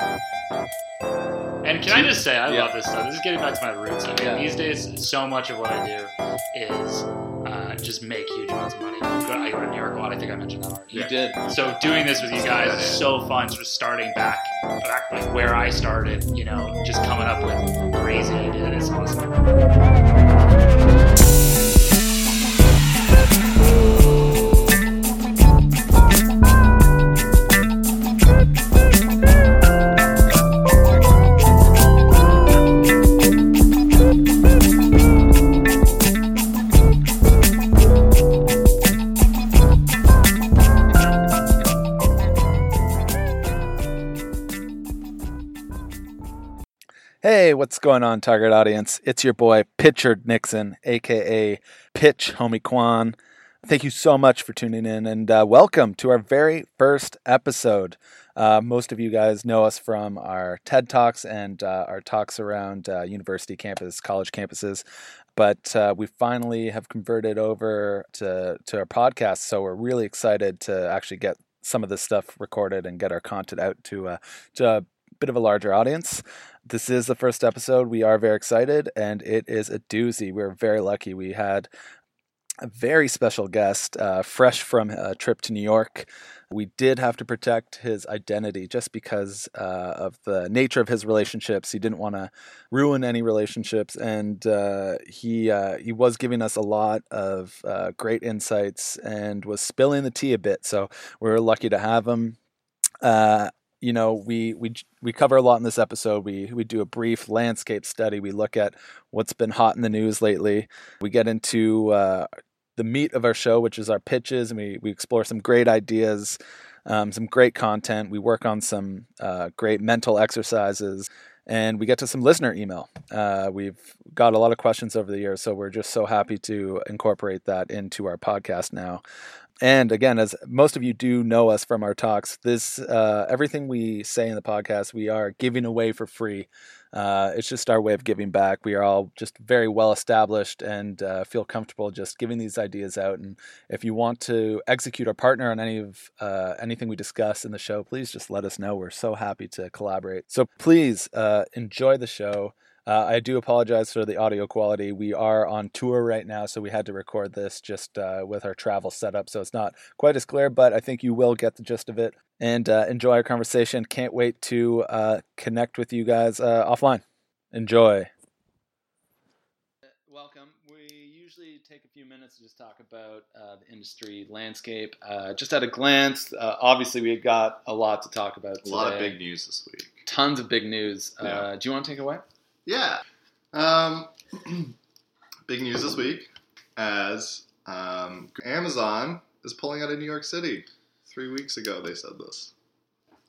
And can I just say, I Yeah. love this stuff. This is getting back to my roots. I mean, Yeah. these days, so much of what I do is uh, just make huge amounts of money. I go to New York a lot. I think I mentioned that already. You did. So doing this with you guys is so fun. Sort of starting back, back like where I started. You know, just coming up with crazy ideas. It's awesome. What's going on, target audience? It's your boy Pitchard Nixon, aka Pitch Homie Quan. Thank you so much for tuning in and uh, welcome to our very first episode. Uh, most of you guys know us from our TED Talks and uh, our talks around uh, university campus, college campuses. But uh, we finally have converted over to, to our podcast. So we're really excited to actually get some of this stuff recorded and get our content out to, uh, to a bit of a larger audience. This is the first episode. We are very excited, and it is a doozy. We're very lucky. We had a very special guest, uh, fresh from a trip to New York. We did have to protect his identity just because uh, of the nature of his relationships. He didn't want to ruin any relationships, and uh, he uh, he was giving us a lot of uh, great insights and was spilling the tea a bit. So we are lucky to have him. Uh, you know, we we we cover a lot in this episode. We we do a brief landscape study. We look at what's been hot in the news lately. We get into uh, the meat of our show, which is our pitches, and we we explore some great ideas, um, some great content. We work on some uh, great mental exercises. And we get to some listener email. Uh, we've got a lot of questions over the years, so we're just so happy to incorporate that into our podcast now. And again, as most of you do know us from our talks, this uh, everything we say in the podcast, we are giving away for free. Uh, it's just our way of giving back. We are all just very well established and uh, feel comfortable just giving these ideas out. And if you want to execute or partner on any of uh, anything we discuss in the show, please just let us know. We're so happy to collaborate. So please uh, enjoy the show. Uh, I do apologize for the audio quality. We are on tour right now, so we had to record this just uh, with our travel setup, so it's not quite as clear, but I think you will get the gist of it and uh, enjoy our conversation. Can't wait to uh, connect with you guys uh, offline. Enjoy. Welcome. We usually take a few minutes to just talk about uh, the industry landscape. Uh, just at a glance, uh, obviously, we've got a lot to talk about. A lot of big news this week. tons of big news. Yeah. Uh, do you want to take it away? Yeah. Um, big news this week as um, Amazon is pulling out of New York City. Three weeks ago, they said this.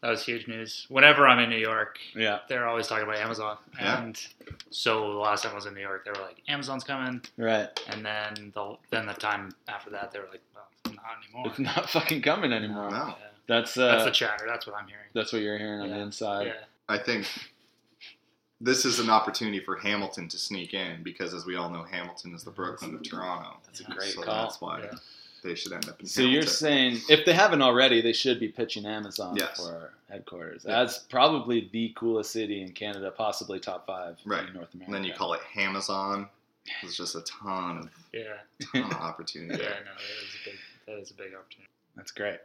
That was huge news. Whenever I'm in New York, Yeah. they're always talking about Amazon. Yeah. And so the last time I was in New York, they were like, Amazon's coming. Right. And then the then the time after that, they were like, well, not anymore. It's not fucking coming anymore. No. Yeah. That's uh, That's the chatter. That's what I'm hearing. That's what you're hearing on the inside. Yeah. I think this is an opportunity for Hamilton to sneak in because, as we all know, Hamilton is the Brooklyn of Toronto. That's a great so call. That's why Yeah. they should end up in So Hamilton. you're saying if they haven't already, they should be pitching Amazon Yes. for headquarters. Yeah. That's probably the coolest city in Canada, possibly top five Right. in North America. and then you call it Hamazon. There's just a ton of, Yeah. ton of opportunity. Yeah. No, that is a big. That is a big opportunity. That's great.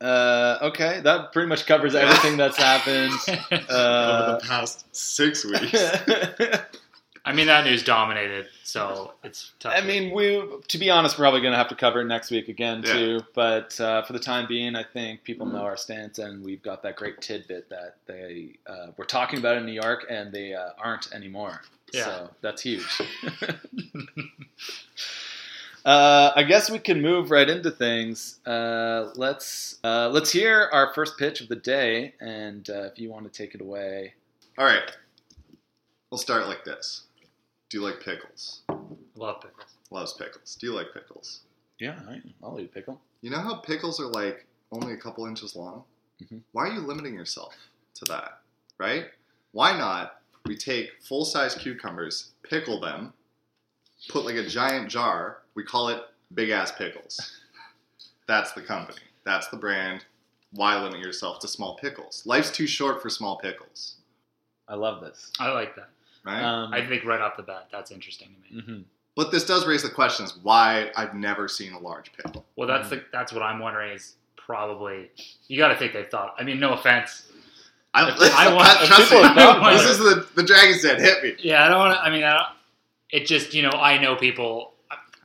Uh, okay, that pretty much covers everything that's happened. Over Uh, the past six weeks. I mean, that news dominated, so it's tough. I to- mean, we to be honest, we're probably going to have to cover it next week again Yeah. too. But uh, for the time being, I think people know our stance, and we've got that great tidbit that they uh, were talking about in New York, and they uh, aren't anymore. Yeah. So that's huge. uh, I guess we can move right into things. Uh, let's uh, let's hear our first pitch of the day, and uh, if you want to take it away. All right. We'll start like this. Do you like pickles? love pickles. Loves pickles. Do you like pickles? Yeah, all right. I'll eat a pickle. You know how pickles are like only a couple inches long? Mhm. Why are you limiting yourself to that? Right? Why not we take full size cucumbers, pickle them, put like a giant jar, we call it Big Ass Pickles. That's the company. That's the brand. why limit yourself to small pickles? Life's too short for small pickles, I love this. I like that. right? Um, I think right off the bat, that's interesting to me. mhm. but this does raise the question: is why I've never seen a large pickle. Well, that's the that's what I'm wondering is probably you got to think they thought. I mean, no offense. I, I want- trust me. have This is the the dragon's den. Hit me. Yeah, I don't want to. I mean, I don't, it just you know I know people.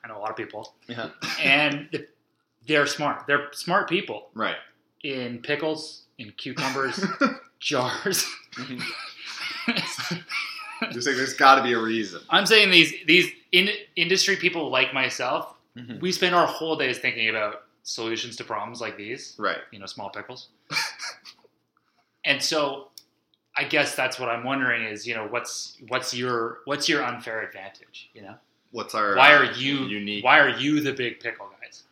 I know a lot of people, Yeah. and they're smart. They're smart people Right. in pickles, in cucumbers, jars. Mhm. You're there's got to be a reason. I'm saying these these in, industry people like myself, Mhm. we spend our whole days thinking about solutions to problems like these. Right. You know, small pickles. and so, I guess that's what I'm wondering is you know what's what's your what's your unfair advantage? You know, What's our why uh, are you unique? Why are you the big pickle guys?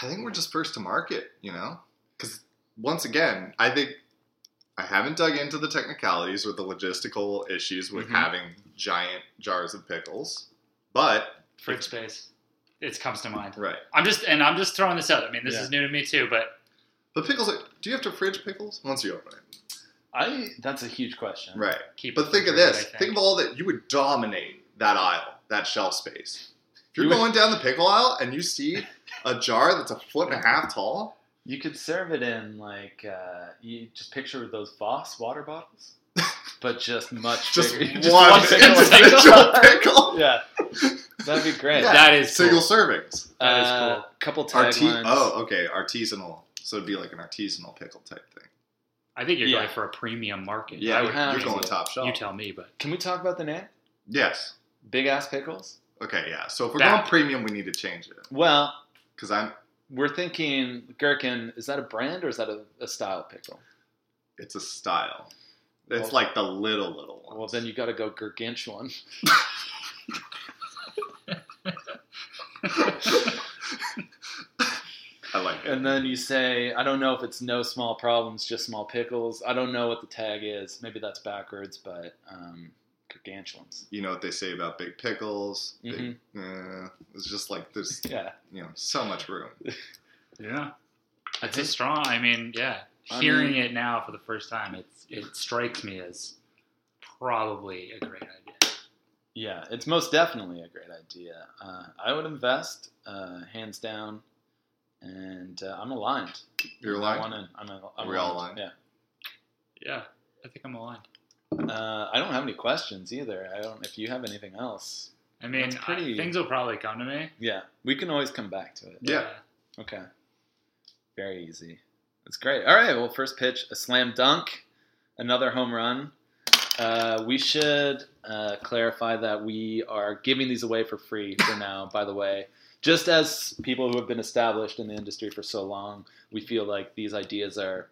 I think we're just first to market, you know? Because once again, I think I haven't dug into the technicalities or the logistical issues with Mhm. having giant jars of pickles, but Fridge space. It comes to mind. right. I'm just and I'm just throwing this out. I mean, this Yeah. is new to me too, but But pickles, are, do you have to fridge pickles once you open it? I that's a huge question. Right. keep. But think of this. I Think. of all that you would dominate that aisle, that shelf space. If you're You would- going down the pickle aisle and you see a jar that's a foot and a half tall, You could serve it in like uh, you just picture those Voss water bottles, but just much just bigger. one one pickle. individual pickle. yeah, that'd be great. Yeah. That is Single cool. servings. That is Uh, cool. Couple Arti- taglines. oh, okay, artisanal. So it'd be like an artisanal pickle type thing. I think you're Yeah. going for a premium market. Yeah, I would, you're to. going top shelf. you tell me, but Can we talk about the name? Yes. Big ass pickles. Okay, yeah. So if we're That- going premium, we need to change it Well, because I'm. we're thinking gherkin. Is that a brand or is that a, a style pickle? It's a style. It's Well- like the little little ones. Well, then you got to go gargantuan. I like it. And then you say, I don't know if it's no small problems, just small pickles. I don't know what the tag is. Maybe that's backwards, but um, gargantuans. you know what they say about big pickles. Big, Mm-hmm. uh, it's just like there's Yeah. you know so much room. yeah, I it's a strong. I mean, yeah, I hearing mean- it now for the first time, it's it strikes me as probably a great idea. Yeah, it's most definitely a great idea. Uh, I would invest, uh, hands down, and uh, I'm aligned. You're I aligned? wanna- I'm, a, I'm Are we all aligned? Yeah. Yeah, I think I'm aligned. Uh, I don't have any questions either. I don't. If you have anything else, I mean, pretty- I- things will probably come to me. yeah, we can always come back to it. Yeah. Okay. Very easy. That's great. All right. Well, first pitch, a slam dunk, another home run. Uh, we should uh, clarify that we are giving these away for free for now. by the way, just as people who have been established in the industry for so long, we feel like these ideas are.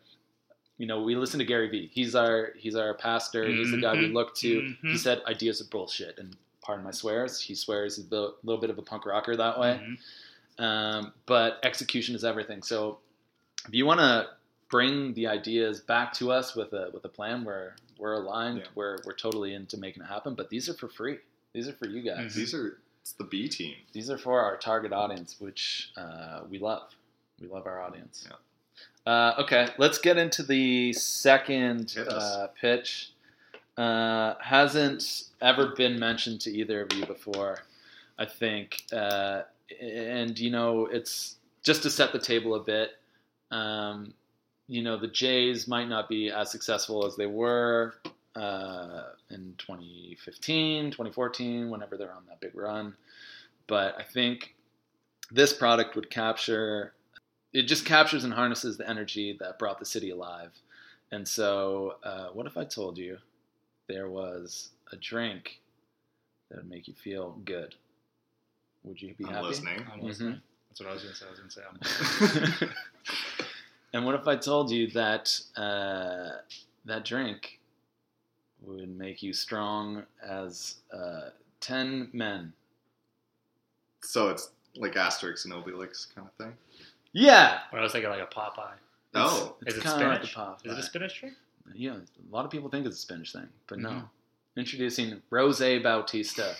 You know, we listen to Gary Vee. He's our he's our pastor. He's the guy we Mhm. look to. He Mhm. said ideas are bullshit, and pardon my swears. He swears he's a little bit of a punk rocker that way Mhm. um, but execution is everything. So if you want to bring the ideas back to us with a with a plan where we're aligned, Yeah. we're we're totally into making it happen. But these are for free. These are for you guys. Mhm. These are it's the B team. These are for our target audience, which uh, we love. We love our audience. Uh, okay, let's get into the second uh, pitch. Uh, hasn't ever been mentioned to either of you before, I think. Uh, and, you know, it's just to set the table a bit. Um, you know, the Jays might not be as successful as they were uh, in 2015, 2014, whenever they're on that big run. But I think this product would capture it just captures and harnesses the energy that brought the city alive. And so, uh, what if I told you there was a drink that would make you feel good? Would you be I'm happy? listening. I'm Mhm. listening. That's what I was gonna say. I was gonna say. I'm and what if I told you that uh, that drink would make you strong as uh, ten men? So it's like Asterix and Obelix kind of thing. Yeah. Or I was thinking like a Popeye. Oh, it's, Is it of like the. Is it a spinach drink? Yeah, a lot of people think it's a Spanish thing, but no. Mhm. Introducing Rose Bautista,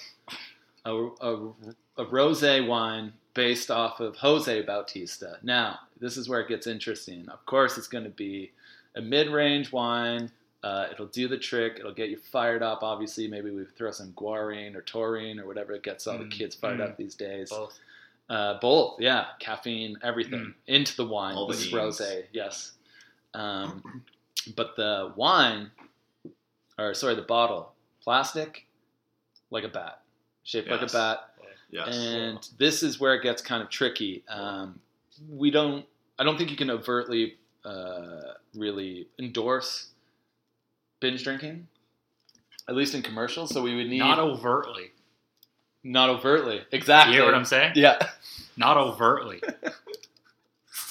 a, a, a rose wine based off of Jose Bautista. Now, this is where it gets interesting. Of course, it's going to be a mid-range wine. Uh, it'll do the trick. It'll get you fired up. Obviously, maybe we throw some guarine or taurine or whatever it gets all the Mm, kids fired mm. up these days. Both. Uh, both, yeah, caffeine, everything into the wine. All this is rosé, yes. Um, but the wine, or sorry, the bottle, plastic, like a bat, shaped like a bat. Yes. And this is where it gets kind of tricky. Um, we don't, I don't think you can overtly uh, really endorse binge drinking, at least in commercials. So we would need Not overtly. Not overtly, exactly. You hear what I'm saying? Yeah. Not overtly.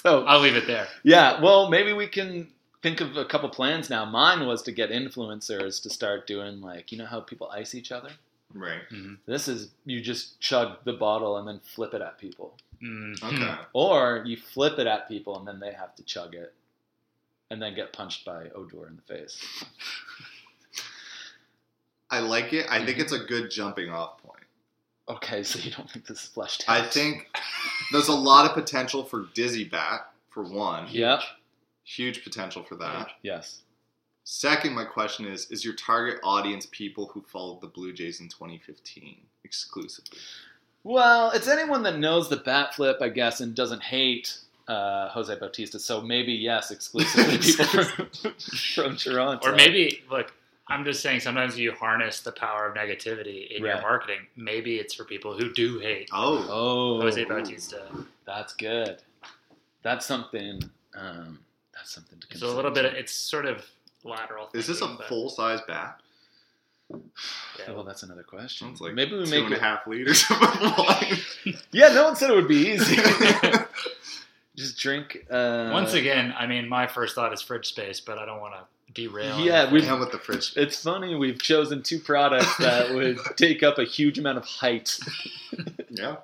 So I'll leave it there. Yeah, well, maybe we can think of a couple plans now. Mine was to get influencers to start doing like, you know how people ice each other? right. This is you just chug the bottle and then flip it at people. Mm. Okay. Or you flip it at people and then they have to chug it and then get punched by Odor in the face. I like it. I Mm-hmm. think it's a good jumping off point. Okay, so you don't think this is fleshed out? I think there's a lot of potential for Dizzy Bat, for one. Yep. Huge potential for that. Yes. Second, my question is Is your target audience people who followed the Blue Jays in 2015 exclusively? Well, it's anyone that knows the bat flip, I guess, and doesn't hate uh, Jose Bautista. So maybe yes, exclusively people from, from Toronto. Or maybe, look, I'm just saying sometimes you harness the power of negativity in your marketing. Maybe it's for people who do hate Oh, Oh, Jose Bautista. That's good. That's something. Um, that's something to consider. So a little bit, of, it's sort of lateral. is this a but- full size bat? yeah. well, that's another question. Sounds like Maybe we two make and a it. half liters of wine. Yeah, no one said it would be easy. Just drink. Uh, Once again, I mean, my first thought is fridge space, but I don't want to derail. Yeah, we've- with the fridge. It's funny we've chosen two products that would take up a huge amount of height. Yeah.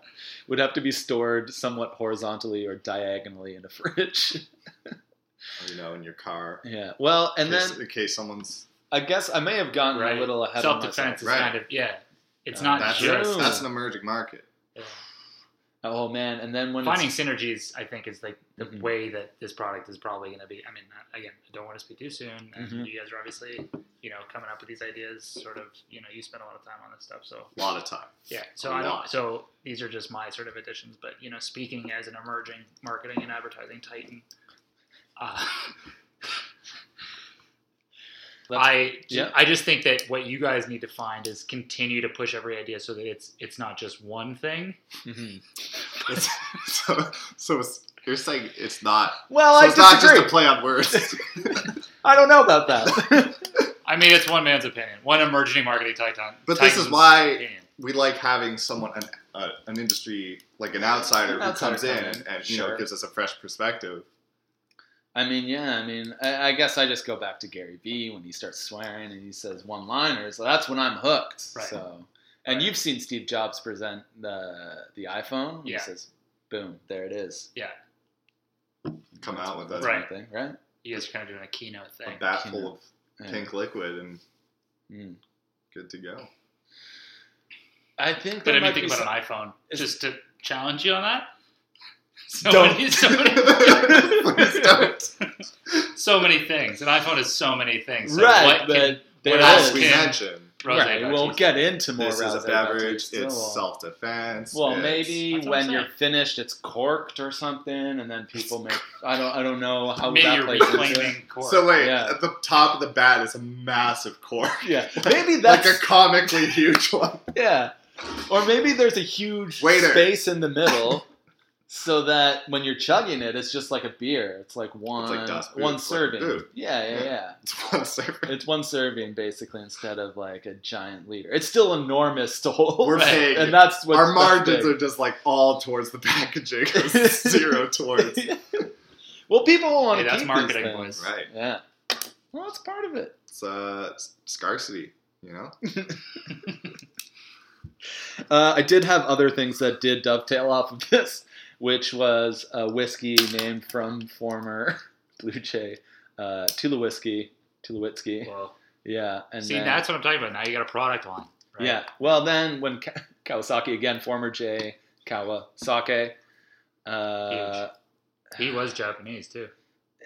Would have to be stored somewhat horizontally or diagonally in a fridge. You know, in your car. yeah. Well, and in then case, in case someone's. I guess I may have gotten right. a little ahead Self of myself. Self defense is Right. kind of yeah. It's Uh, not That's, just true. that's an emerging market. Yeah. Oh man, and then when finding it's, synergies. I think is like the Mhm. way that this product is probably going to be. I mean, not- again, I don't want to speak too soon, and Mhm. you guys are obviously you know coming up with these ideas. Sort of, you know, you spend a lot of time on this stuff, so A lot of time. yeah. So A I don't. So these are just my sort of additions, but you know, speaking as an emerging marketing and advertising titan. Uh, Let's- I yeah. I just think that what you guys need to find is continue to push every idea so that it's it's not just one thing. Mhm. So, so it's, you're saying it's not. Well, so I it's not just disagree. a play on words. I don't know about that. I mean, it's one man's opinion, one emerging marketing titan. But this is why- opinion. we like having someone, an, uh, an industry like an outsider who Outsider comes in and, and you know gives us a fresh perspective. I mean, yeah. I mean, I, I guess I just go back to Gary Vee when he starts swearing and he says one-liners. So that's when I'm hooked. Right. So, and Right. you've seen Steve Jobs present the the iPhone. Yeah. He says, "Boom, there it is." Yeah. Come out with that a, Right. thing, right? You guys are kind of doing a keynote thing. a bat Keynote. full of Yeah. pink liquid and Mm. good to go. I think But there I mean, might think about some- an iPhone Is- just to challenge you on that. So Don't. many, so many, Please don't. so many things. An iPhone is so many things. So right, what but can there what else we is. can- mentioned, Right, we'll Bautista? get into more. this is a beverage. Bautista. It's We'll- self-defense. Well, it's- maybe That's what I'm when you're finished, it's corked or something, and then people make. I don't. I don't know how Maybe that plays into it. So wait, Yeah. at the top of the bat is a massive cork. Yeah, maybe that's like a comically huge one. yeah, or maybe there's a huge Waiter. space in the middle, so that when you're chugging it, it's just like a beer. It's like one dust one boots, like serving. booze. yeah, yeah, Yeah. yeah. It's one serving. It's one serving basically instead of like a giant liter. It's still enormous to hold, We're Right. paying. and that's what Our margins are just like all towards the packaging, zero towards. well, people want Hey, to that's keep marketing, these boys. Right. Yeah. Well, it's part of it. It's uh, scarcity, you know. Uh, I did have other things that did dovetail off of this, which was a whiskey named from former Blue Jay, uh, Tula Whiskey, Tulowitzki. Well, Yeah, and see, then, that's what I'm talking about. Now you got a product line. Right? yeah. Well, then when Ka- Kawasaki again, former Jay, Kawasaki. Uh, He was Japanese too.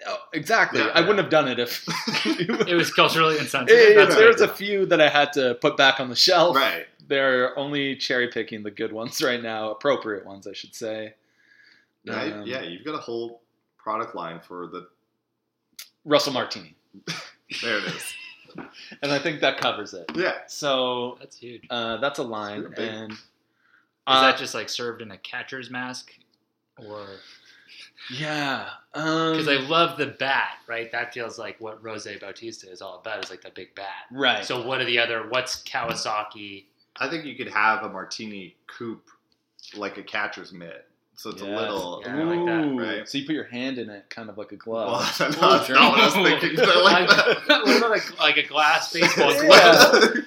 oh, exactly. Yeah. I wouldn't have done it if It was culturally insensitive. Hey, That's there's right. a few that I had to put back on the shelf. Right. They're only cherry picking the good ones right now, appropriate ones, I should say. Right? Um, yeah, you've got a whole product line for the. Russell Martini, There it is. and I think that covers it. Yeah. So That's huge. Uh, that's a line, It's big. and uh, that just like served in a catcher's mask, or yeah, um, because I love the bat, right? That feels like what Rose Bautista is all about. Is like the big bat. right. So what are the other? What's Kawasaki? I think you could have a martini coupe like a catcher's mitt. So it's Yes. a little. Yeah, like that, right? So you put your hand in it, kind of like a glove. Well, that's not what I was thinking. I like that. what about a, like a glass baseball Yeah. glove?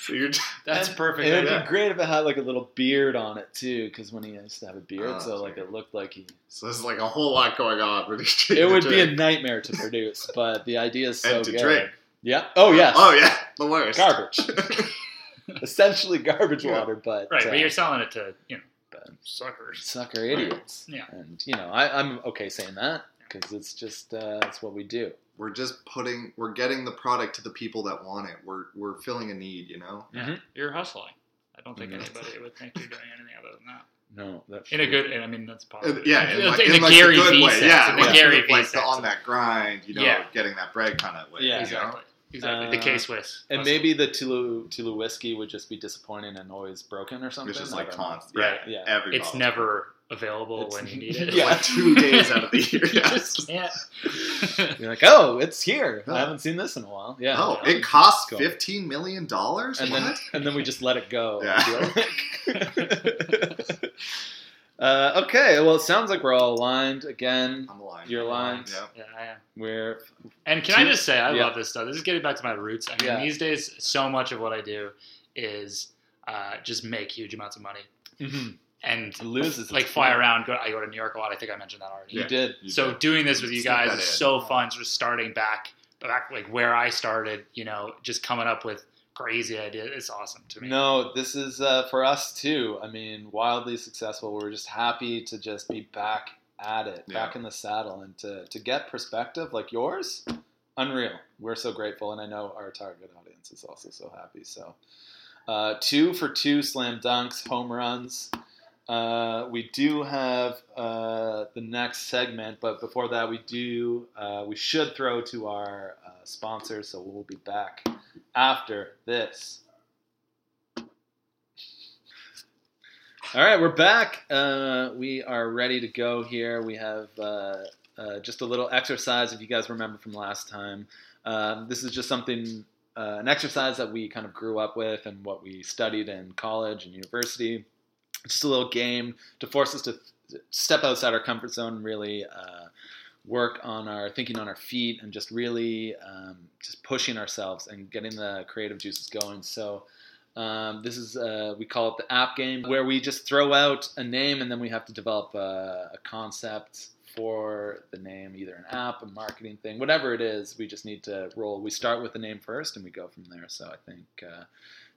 so you're. That's And perfect. It'd Yeah. be great if it had like a little beard on it too, because when he used to have a beard, Oh, so like sorry. it looked like he. So there's like a whole lot going on. with these It would be a nightmare to produce, but the idea is so and to good. drink. Yeah. Oh yes. Oh yeah, the worst. Garbage. Essentially garbage Yeah. water, but right, uh, but you're selling it to you know but suckers. sucker idiots. Yeah. And you know, I, I'm okay saying that because it's just uh, it's what we do. we're just putting. We're getting the product to the people that want it. We're we're filling a need. You know. Yeah, you're hustling. I don't think Mhm. anybody would think you're doing anything other than that. No, that's In a good, and I mean that's positive. And- yeah, in, in, like, in in the like Gary good V way. sense. Yeah, in the yeah, Gary Vee like sense. on that grind. You know, Yeah. getting that bread kind of way. Yeah. you know? exactly, exactly. Uh, the K Swiss, And hustle. maybe the Tulu Tulu whiskey would just be disappointing and always broken or something. It's just like don't constant. Right. Yeah. Yeah. Every it's bottle's never available It's- when you need it. Yeah. like two days out of the year. you Yes. just can't. You're like, oh, it's here. Yeah. I haven't seen this in a while. Yeah. Oh, Yeah. it costs Cool. fifteen million dollars. and then and then we just let it go. Yeah. Uh, okay, well, it sounds like we're all aligned again. I'm aligned. You're aligned. Yeah. Yeah, I am. We're And can I just say, I yeah. love this stuff. This is getting back to my roots. I mean, Yeah. these days, so much of what I do is uh, just make huge amounts of money and it loses. like fly fun. around. Go, I go to New York a lot. I think I mentioned that already. You Yeah. did. You so did. doing this with you guys is in. so fun. Just starting back, back like where I started. You know, just coming up with crazy idea. It's awesome to me. No, this is uh, for us too. I mean, wildly successful. We're just happy to just be back at it, Yeah. back in the saddle, and to, to get perspective like yours. Unreal. We're so grateful, and I know our target audience is also so happy. So, uh, two for two slam dunks, home runs. Uh, we do have uh, the next segment, but before that, we do uh, we should throw to our uh, sponsors. So we'll be back after this. All right, we're back. Uh, we are ready to go here. We have uh, uh, just a little exercise, if you guys remember from last time. Um, this is just something, uh, an exercise that we kind of grew up with and what we studied in college and university. It's Just a little game to force us to step outside our comfort zone and really uh, work on our thinking on our feet and just really um, just pushing ourselves and getting the creative juices going. So. Um, this is uh, we call it the app game, where we just throw out a name and then we have to develop a, a concept for the name, either an app, a marketing thing, whatever it is. We just need to roll. We start with the name first and we go from there. So I think uh,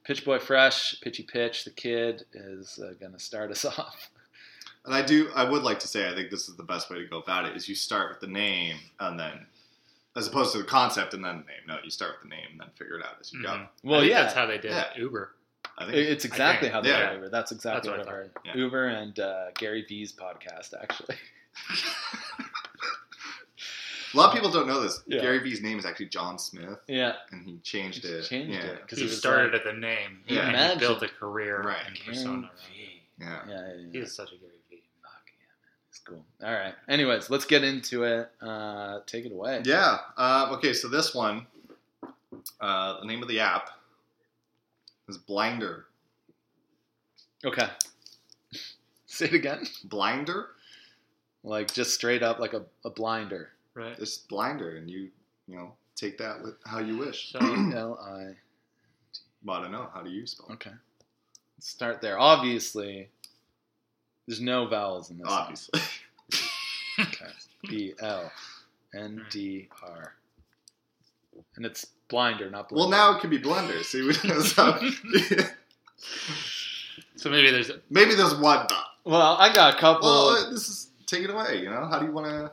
Pitch Boy Fresh, Pitchy Pitch, the kid is uh, going to start us off. And I do. I would like to say. I think this is the best way to go about it. Is you start with the name and then, as opposed to the concept and then the name. No, you start with the name and then figure it out as you go. Mhm. Well, yeah. that's how they did Yeah. Uber. I think. It's exactly think, how they yeah. did Uber. That's exactly That's what, what I I've heard. Yeah. Uber and uh, Gary Vee's podcast, actually. a lot of people don't know this. Yeah. Gary Vee's name is actually John Smith, yeah. and he changed He it. changed yeah. it. 'Cause He he started like- at the name. Yeah. and he built a career Right. and Gary persona. around it. Vee. Yeah. Yeah, yeah, He yeah. is such a Gary Vee. Fuck yeah, man. It's cool. All right. Anyways, let's get into it. Uh, take it away. Yeah. Uh, okay. So this one, uh, the name of the app is Blinder. Okay. Say it again. Blinder. Like just straight up like a, a blinder. Right. It's Blinder, and you you know take that with how you wish. So L I. Well, I don't know. How do you spell? it? Okay. Let's start there. Obviously, there's no vowels in this. Obviously. Okay. B L N D R. And it's blinder, not blinder. well, now it could be Blender. See, we so, So maybe there's Maybe there's one though. Well, I got a couple. Well, this is take it away. You know, how do you want to?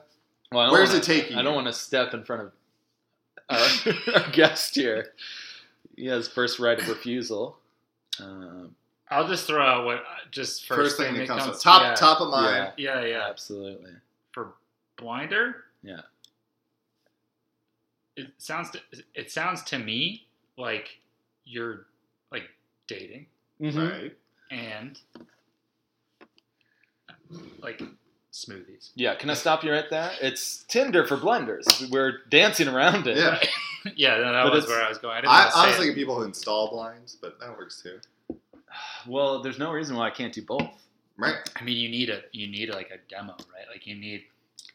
Well, Where's wanna- it taking I don't want to step in front of our, our guest here. He has first right of refusal. Um, I'll just throw out what just first, First, thing that comes, comes up. top yeah, top of mind. Yeah, yeah. Absolutely. For blinder, Yeah. it sounds to, it sounds to me like you're like dating Mm-hmm. Right. and like smoothies. Yeah, can I stop you right there? It's Tinder for blenders. We're dancing around it. Yeah. yeah, no, that But was where I was going. I didn't I, want I say was it. thinking people who install blinds, but that works too. Well, there's no reason why I can't do both. Right. I mean, you need a you need like a demo, right? Like you need.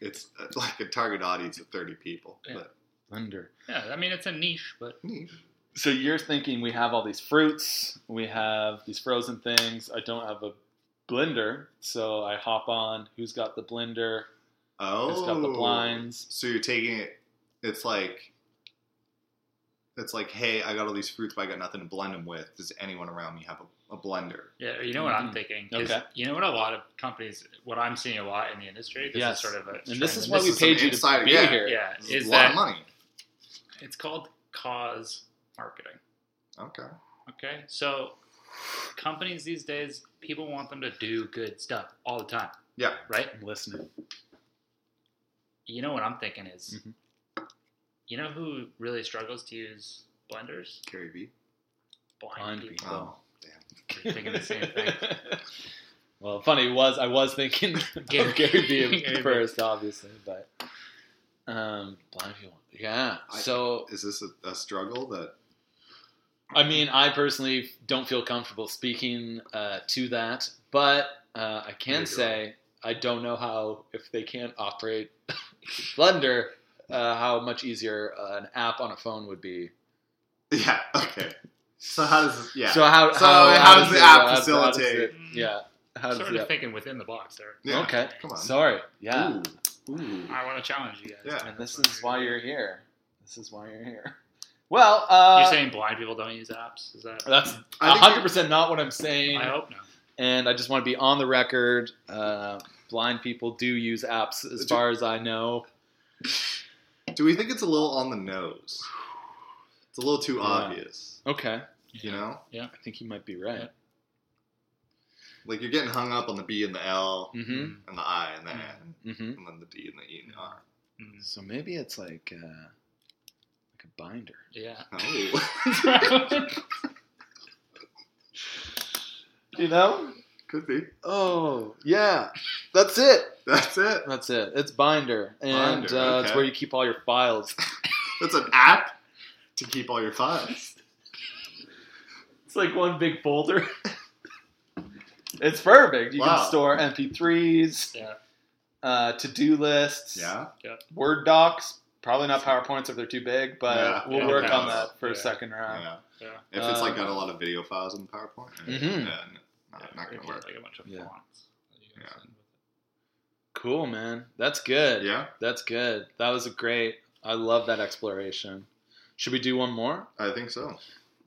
It's uh, like a target audience of 30 people. Yeah. But Blender. Yeah, I mean it's a niche, but neat. So you're thinking we have all these fruits, we have these frozen things. I don't have a blender, so I hop on. Who's got the blender? Oh. Who's got the blinds? So you're taking it. It's like. It's like, hey, I got all these fruits, but I got nothing to blend them with. Does anyone around me have a, a blender? yeah, you know what I'm Mhm. thinking. is- Okay. You know what a lot of companies, what I'm seeing a lot in the industry. This Yes. is sort of a. And this is why we paid you insider- to be yeah. here. Yeah, This is a lot that of money. it's called cause marketing. Okay. Okay, so companies these days, people want them to do good stuff all the time, Yeah. right? I'm listening. You know what I'm thinking is, Mhm. You know who really struggles to use blenders? Gary Vee. Blind, Blind people. people. Oh, damn. You're thinking the same thing. well, funny was I was thinking Gary- of Gary Vee Gary Vee. first, obviously, but um, blind people. Yeah. I- So Is this a, a struggle that? I mean, I personally don't feel comfortable speaking uh, to that, but uh, I can say I don't know how if they can't operate Blender, uh, how much easier uh, an app on a phone would be. Yeah. Okay. So how does this? Yeah. So how, So how, how does the it- app how does- how does facilitate- it- yeah. How does sort the of app- thinking within the box there. yeah. Okay. Come on. Sorry. Yeah. Ooh. Ooh. I want to challenge you guys. Yeah. And this is why you're here. This is why you're here. Well, uh, You're saying blind people don't use apps? Is that? that's I hundred percent not what I'm saying. I hope no. and I just want to be on the record. Uh, blind people do use apps, as far as I know. Do we think it's a little on the nose? It's a little too Yeah. obvious. Okay, You know, Yeah, I think you might be right. like you're getting hung up on the B and the L Mm-hmm. and the I and the N, Mm-hmm. and then the D and the E and the R. Mm, So maybe it's like uh, like a binder. Yeah. Oh, You know? Could be. Oh yeah, that's it. That's it. That's it. It's binder, and Binder, uh, it's where you keep all your files. That's an app to keep all your files. It's like one big folder. it's perfect. You Wow. can store MP3s, Yeah. uh, to-do lists, Yeah. Word docs. Probably not PowerPoints if they're too big, but Yeah. we'll Yeah, work on that for a second round. Yeah. Yeah. If it's like Um, got a lot of video files in PowerPoint, Mhm. yeah, no, not, Yeah, not gonna work. Like a bunch of Yeah. fonts. that you can Yeah. send with it. Cool, man. That's good. Yeah, That's good. That was a great. I love that exploration. Should we do one more? I think so.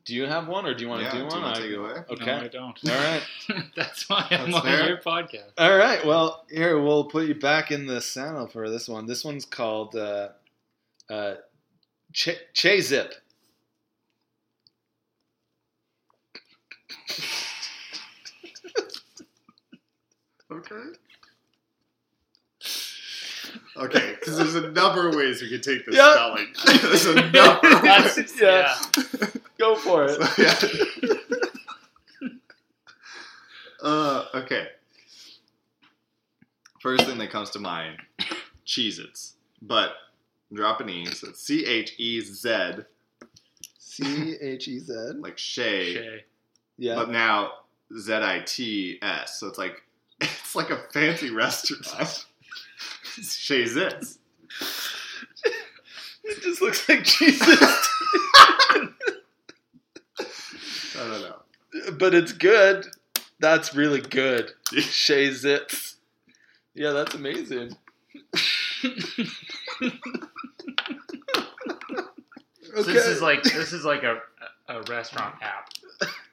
Do you have one, or do you want yeah, to do do one? you want I- take it away? Okay. No, I don't. All right. That's why I'm That's on fair. your podcast. All right. Well, here we'll put you back in the saddle for this one. This one's called uh, uh, Che Zip. Okay. Okay, because there's a number of ways we could take this Yeah. spelling. there's a number of That's, ways. Yeah. yeah. Go for it. So, yeah. uh, okay. First thing that comes to mind, Cheez Its. But drop an E, so it's C H E Z, C H E Z. like Shay, Shay. Yeah. but now Z I T S. So it's like it's like a fancy restaurant. Shay Zits. It just looks like Jesus. I don't know. but it's good. That's really good. Shay Zips. Yeah, that's amazing. So this is like this is like a a restaurant app.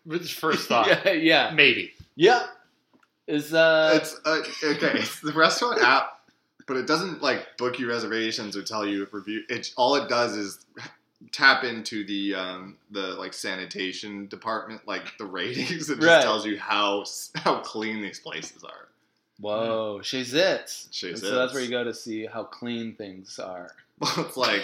Which first thought, yeah, yeah. maybe, Yeah. Is uh It's uh, okay. It's the restaurant app, but it doesn't like book you reservations or tell you if review. It all it does is tap into the um, the like sanitation department, like the ratings. It just Right. tells you how how clean these places are. Whoa, Chez Zits. Chez And So that's where you go to see how clean things are. Well, it's like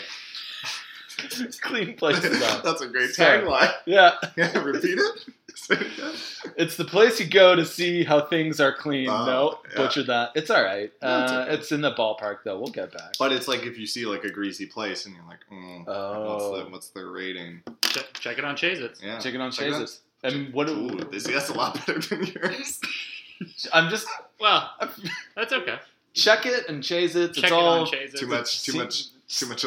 clean places are. that's a great Sorry. tagline. Yeah. Yeah, repeat it. Say it again. It's the place you go to see how things are clean. Oh, no, yeah. butchered that. It's all right. No, it's uh, okay. it's in the ballpark though. We'll get back. But it's like if you see like a greasy place and you're like, mm, Oh. what's the what's their rating? Check, check it on Chase Yeah, Check it out. Chases. And what? Ooh, this, that's a lot better than yours. I'm just Well, that's okay. check it and chase it. Check It's it all on Chase too much, too much, too much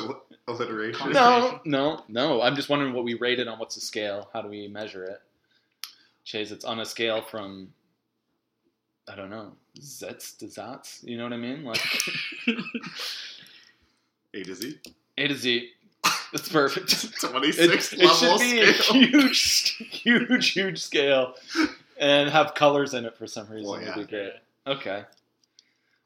alliteration. No, no, no. I'm just wondering what we rate it on. What's the scale? How do we measure it? Chase, it's on a scale from I don't know zets to zats. You know what I mean? Like A to Z. A to Z. That's perfect. Twenty It, six it level should be scale. a huge, huge, huge scale, and have colors in it for some reason. Well, Would be great. Okay.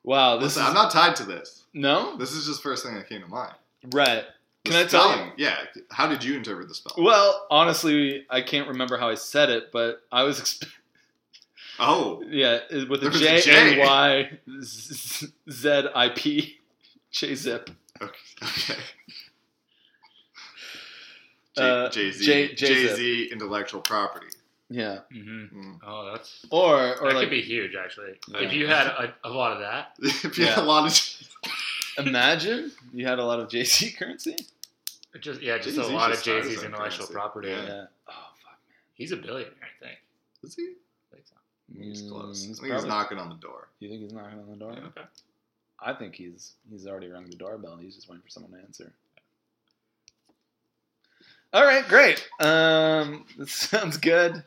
Wow. This Listen, is I'm not tied to this. no This is just first thing that came to mind. right. The Can I tell you? Yeah. How did you interpret the spell? Well, honestly, I can't remember how I said it, but I was exp- Oh, yeah with a There was J a J. A Y Z Z I P J zip. okay. okay. Jay Z. J- J- Jay Z intellectual property. Yeah. Mm-hmm. Mm. Oh, that's Or or that like could be huge actually. Yeah. If you had a, a lot of that, if you had a lot of, imagine you had a lot of Jay Z currency. It just yeah, just Jay-Z a lot just of Jay Z's intellectual currency. property. Yeah. Yeah. Oh fuck. Man. He's a billionaire, I think. is he? I think so. He's Mm, close. he's I think he's knocking on the door. You think he's knocking on the door? Yeah. Okay. I think he's he's already rung the doorbell. He's just waiting for someone to answer. All right, great. Um, this sounds good,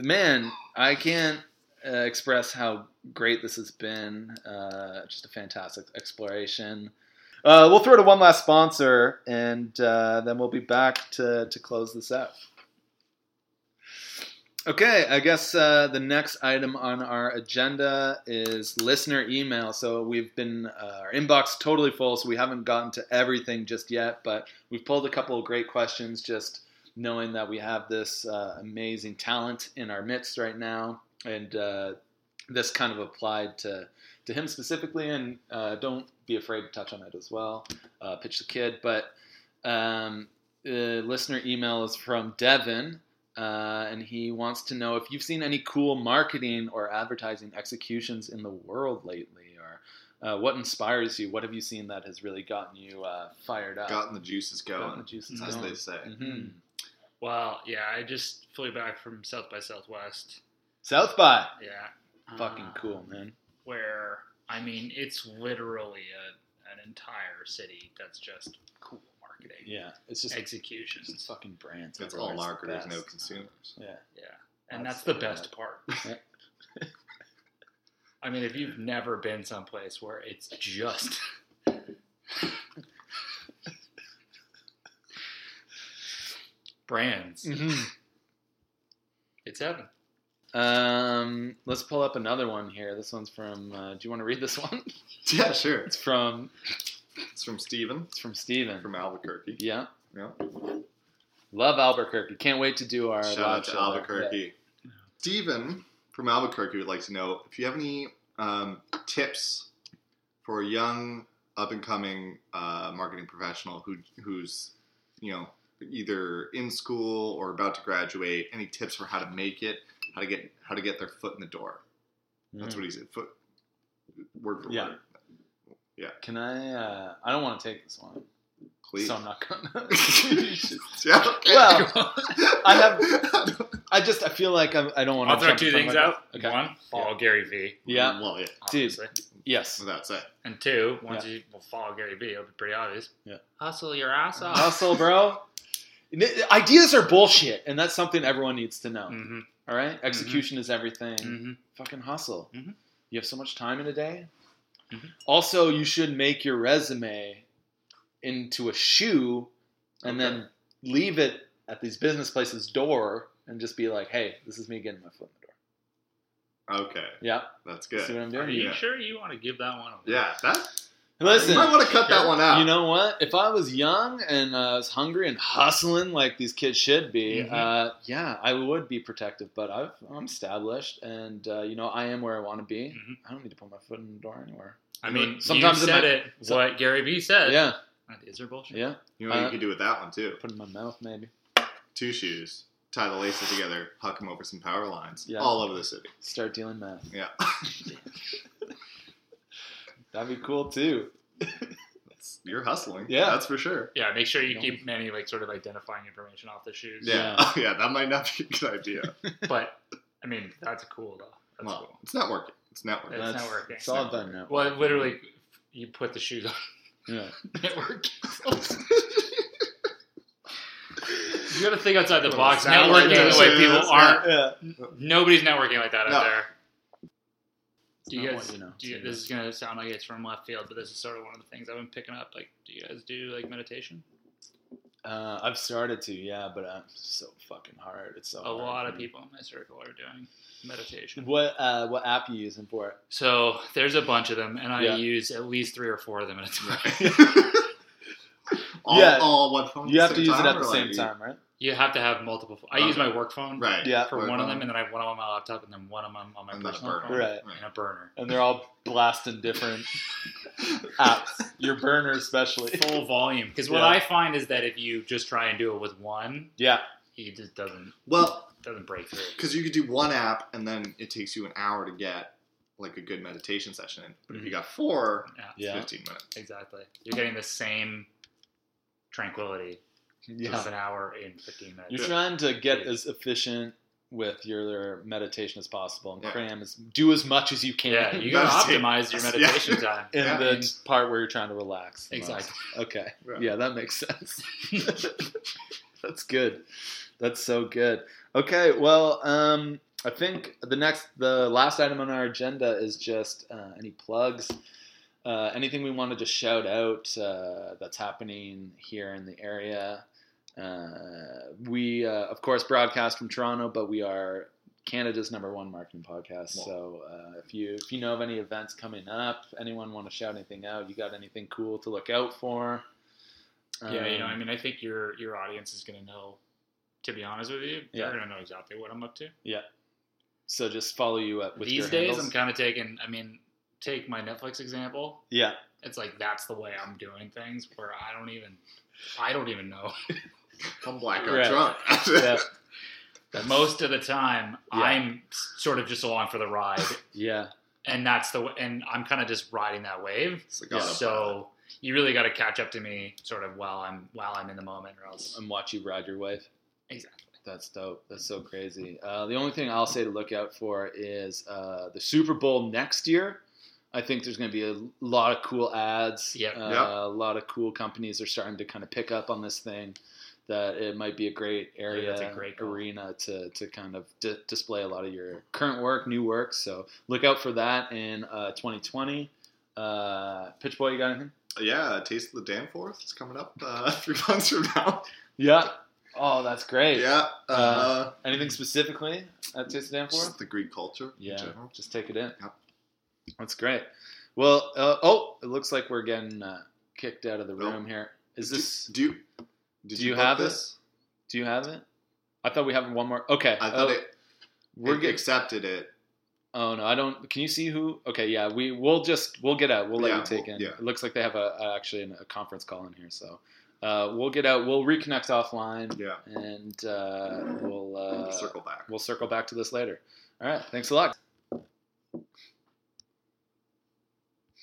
man. I can't uh, express how great this has been. Uh, just a fantastic exploration. Uh, we'll throw to one last sponsor, and uh, then we'll be back to to close this out. Okay, I guess uh, the next item on our agenda is listener email. So we've been uh, our inbox totally full, so we haven't gotten to everything just yet. But we've pulled a couple of great questions, just knowing that we have this uh, amazing talent in our midst right now, and uh, this kind of applied to to him specifically. And uh, don't be afraid to touch on it as well. Uh, pitch the kid, but um, the listener email is from Devin uh, and he wants to know if you've seen any cool marketing or advertising executions in the world lately, or uh, what inspires you. What have you seen that has really gotten you uh, fired up? Gotten the juices Gotten going, the juices as going. they say. Mhm. Well, yeah, I just flew back from South by Southwest. South by, Yeah. fucking Uh, cool, man. Where I mean, it's literally a, an entire city that's just cool marketing, Yeah, it's just executions, just fucking brands. It's all marketers, no best. consumers. Yeah, yeah, and That's that's, the the best part. I mean, if you've never been someplace where it's just brands, Mm-hmm. it's heaven. Um, let's pull up another one here. This one's from. Uh, do you want to read this one? Yeah, sure. It's from. It's from Steven It's from Steven. from Albuquerque. Yeah. Yeah. Love Albuquerque. Can't wait to do our Shout out to. Albuquerque. Steven from Albuquerque would like to know if you have any um, tips for a young up and coming uh, marketing professional who who's you know either in school or about to graduate. Any tips for how to make it, how to get how to get their foot in the door? That's Mm. what he said. Foot word for Yeah. word. Yeah. Can I? Uh, I don't want to take this one, Please. so I'm not gonna. yeah, okay. Well, I have- I just I feel like I'm, I don't want to. I'll throw two things out. Okay. One, follow Gary Vee, Yeah. Well, yeah. obviously. Yes. Without saying. And two, once Yeah. you well, follow Gary Vee, it'll be pretty obvious. Yeah. Hustle your ass off. Hustle, bro. Ideas are bullshit, and that's something everyone needs to know. Mm-hmm. All right, execution is everything. Mm-hmm. Fucking hustle. Mhm. You have so much time in a day. Mhm. Also, you should make your resume into a shoe, and Okay. then leave it at these business places' door, and just be like, "Hey, this is me getting my foot in the door." Okay, Yeah, that's see what good. I'm Are you Yeah. sure you want to give that one away? Yeah, that. Listen, you might want to cut that one out. You know what? If I was young and uh, was hungry and hustling like these kids should be, Mhm. uh, yeah, I would be protective. But I've, I'm established, and uh, you know, I am where I want to be. Mhm. I don't need to put my foot in the door anywhere. I mean, Sometimes you it said might- it. What Gary Vee said. Yeah, Is there bullshit? yeah. You know what Uh, you could do with that one too? Put it in my mouth, maybe. Two shoes, tie the laces together, huck them over some power lines, Yeah. all over the city. Start dealing meth. Yeah, That'd be cool too. You're hustling. Yeah. that's for sure. Yeah, make sure you No. keep any like sort of identifying information off the shoes. Yeah, yeah, that might not be a good idea. But I mean, that's cool though. That's well, cool. it's networking. It's networking. It's That's- networking. It's all about networking. Well, literally, you put the shoes on Yeah. network. you got to think outside the Little box. satellite Networking the way people aren't. Yeah. Nobody's networking like that No. out there. Do you guys? what you know. do you, this is gonna sound like it's from left field, but this is sort of one of the things I've been picking up. Like, do you guys do like meditation? Uh, I've started to, yeah, but I'm so fucking hard. It's so A hard lot of people in my circle are doing meditation. What uh, what app you using for it? So there's a bunch of them, and I Yeah. use at least three or four of them at a time. all, Yeah. all on one phone. You have to same use it at the or, same like, time, right? You have to have multiple. I use my work phone Right. Yeah. for Work one of them, and then I have one on my laptop, and then one of them on my And personal burner. phone, Right. and a burner. And they're all blasting different apps. Your burner, especially. Full volume. Because what Yeah. I find is that if you just try and do it with one, Yeah, it just doesn't Well, doesn't break through. because you could do one app and then it takes you an hour to get like a good meditation session in. But if you mm-hmm. got four, Yeah, it's Yeah. 15 minutes. exactly. You're getting the same tranquility yeah. just an hour in 15 minutes. You're trying to get as efficient with your meditation as possible and Yeah. cram as do as much as you can. yeah, you gotta optimize your Yeah. meditation time. in Yeah. the part where you're trying to relax. the most. Exactly. Okay. Right. Yeah, that makes sense. That's good. That's so good. Okay, well, um, I think the next, the last item on our agenda is just uh, any plugs, uh, anything we want to just shout out uh, that's happening here in the area. Uh, we, uh, of course, broadcast from Toronto, but we are Canada's number one marketing podcast. So uh, if you if you know of any events coming up, anyone want to shout anything out, you got anything cool to look out for? Yeah, you know, Um, I mean, I think your your audience is gonna know. To be honest with you, Yeah. they're gonna know exactly what I'm up to. Yeah. So just follow you up with These days, handles. I'm kind of taking. I mean, take my Netflix example. yeah, It's like that's the way I'm doing things, where I don't even, I don't even know. Come black out Right. drunk. yeah, Most of the time, Yeah. I'm sort of just along for the ride, yeah, and that's the and I'm kind of just riding that wave. Like Yeah. So you really got to catch up to me, sort of while I'm while I'm in the moment, or else and watch you ride your wave. exactly. That's dope. That's so crazy. Uh, the only thing I'll say to look out for is uh, the Super Bowl next year. I think there's going to be a lot of cool ads. Yep. Uh, Yep. A lot of cool companies are starting to kind of pick up on this thing. That it might be a great area, that's a great arena to, to kind of di- display a lot of your current work, new work. So look out for that in uh, 2020. Uh, Pitch Boy, you got anything? yeah, Taste of the Danforth is coming up uh, three months from now. Yeah. Oh, that's great. Yeah. Uh, Anything specifically at Taste of the Danforth? just the Greek culture Yeah, in general. just take it in. Yep. That's great. Well, uh, oh, it looks like we're getting uh, kicked out of the Nope. room here. Is this? Do, do you, did do you book have it? this? Do you have it? I thought we have one more. Okay, I thought oh, it, we're it getting. accepted it. Oh no, I don't. Can you see who? Okay, yeah, we we'll just we'll get out. We'll let Yeah, you take we'll- in. yeah. It looks like they have a, actually a conference call in here, so uh, we'll get out. We'll reconnect offline, Yeah. and uh, we'll uh, circle back. we'll circle back to this later. All right, thanks a lot.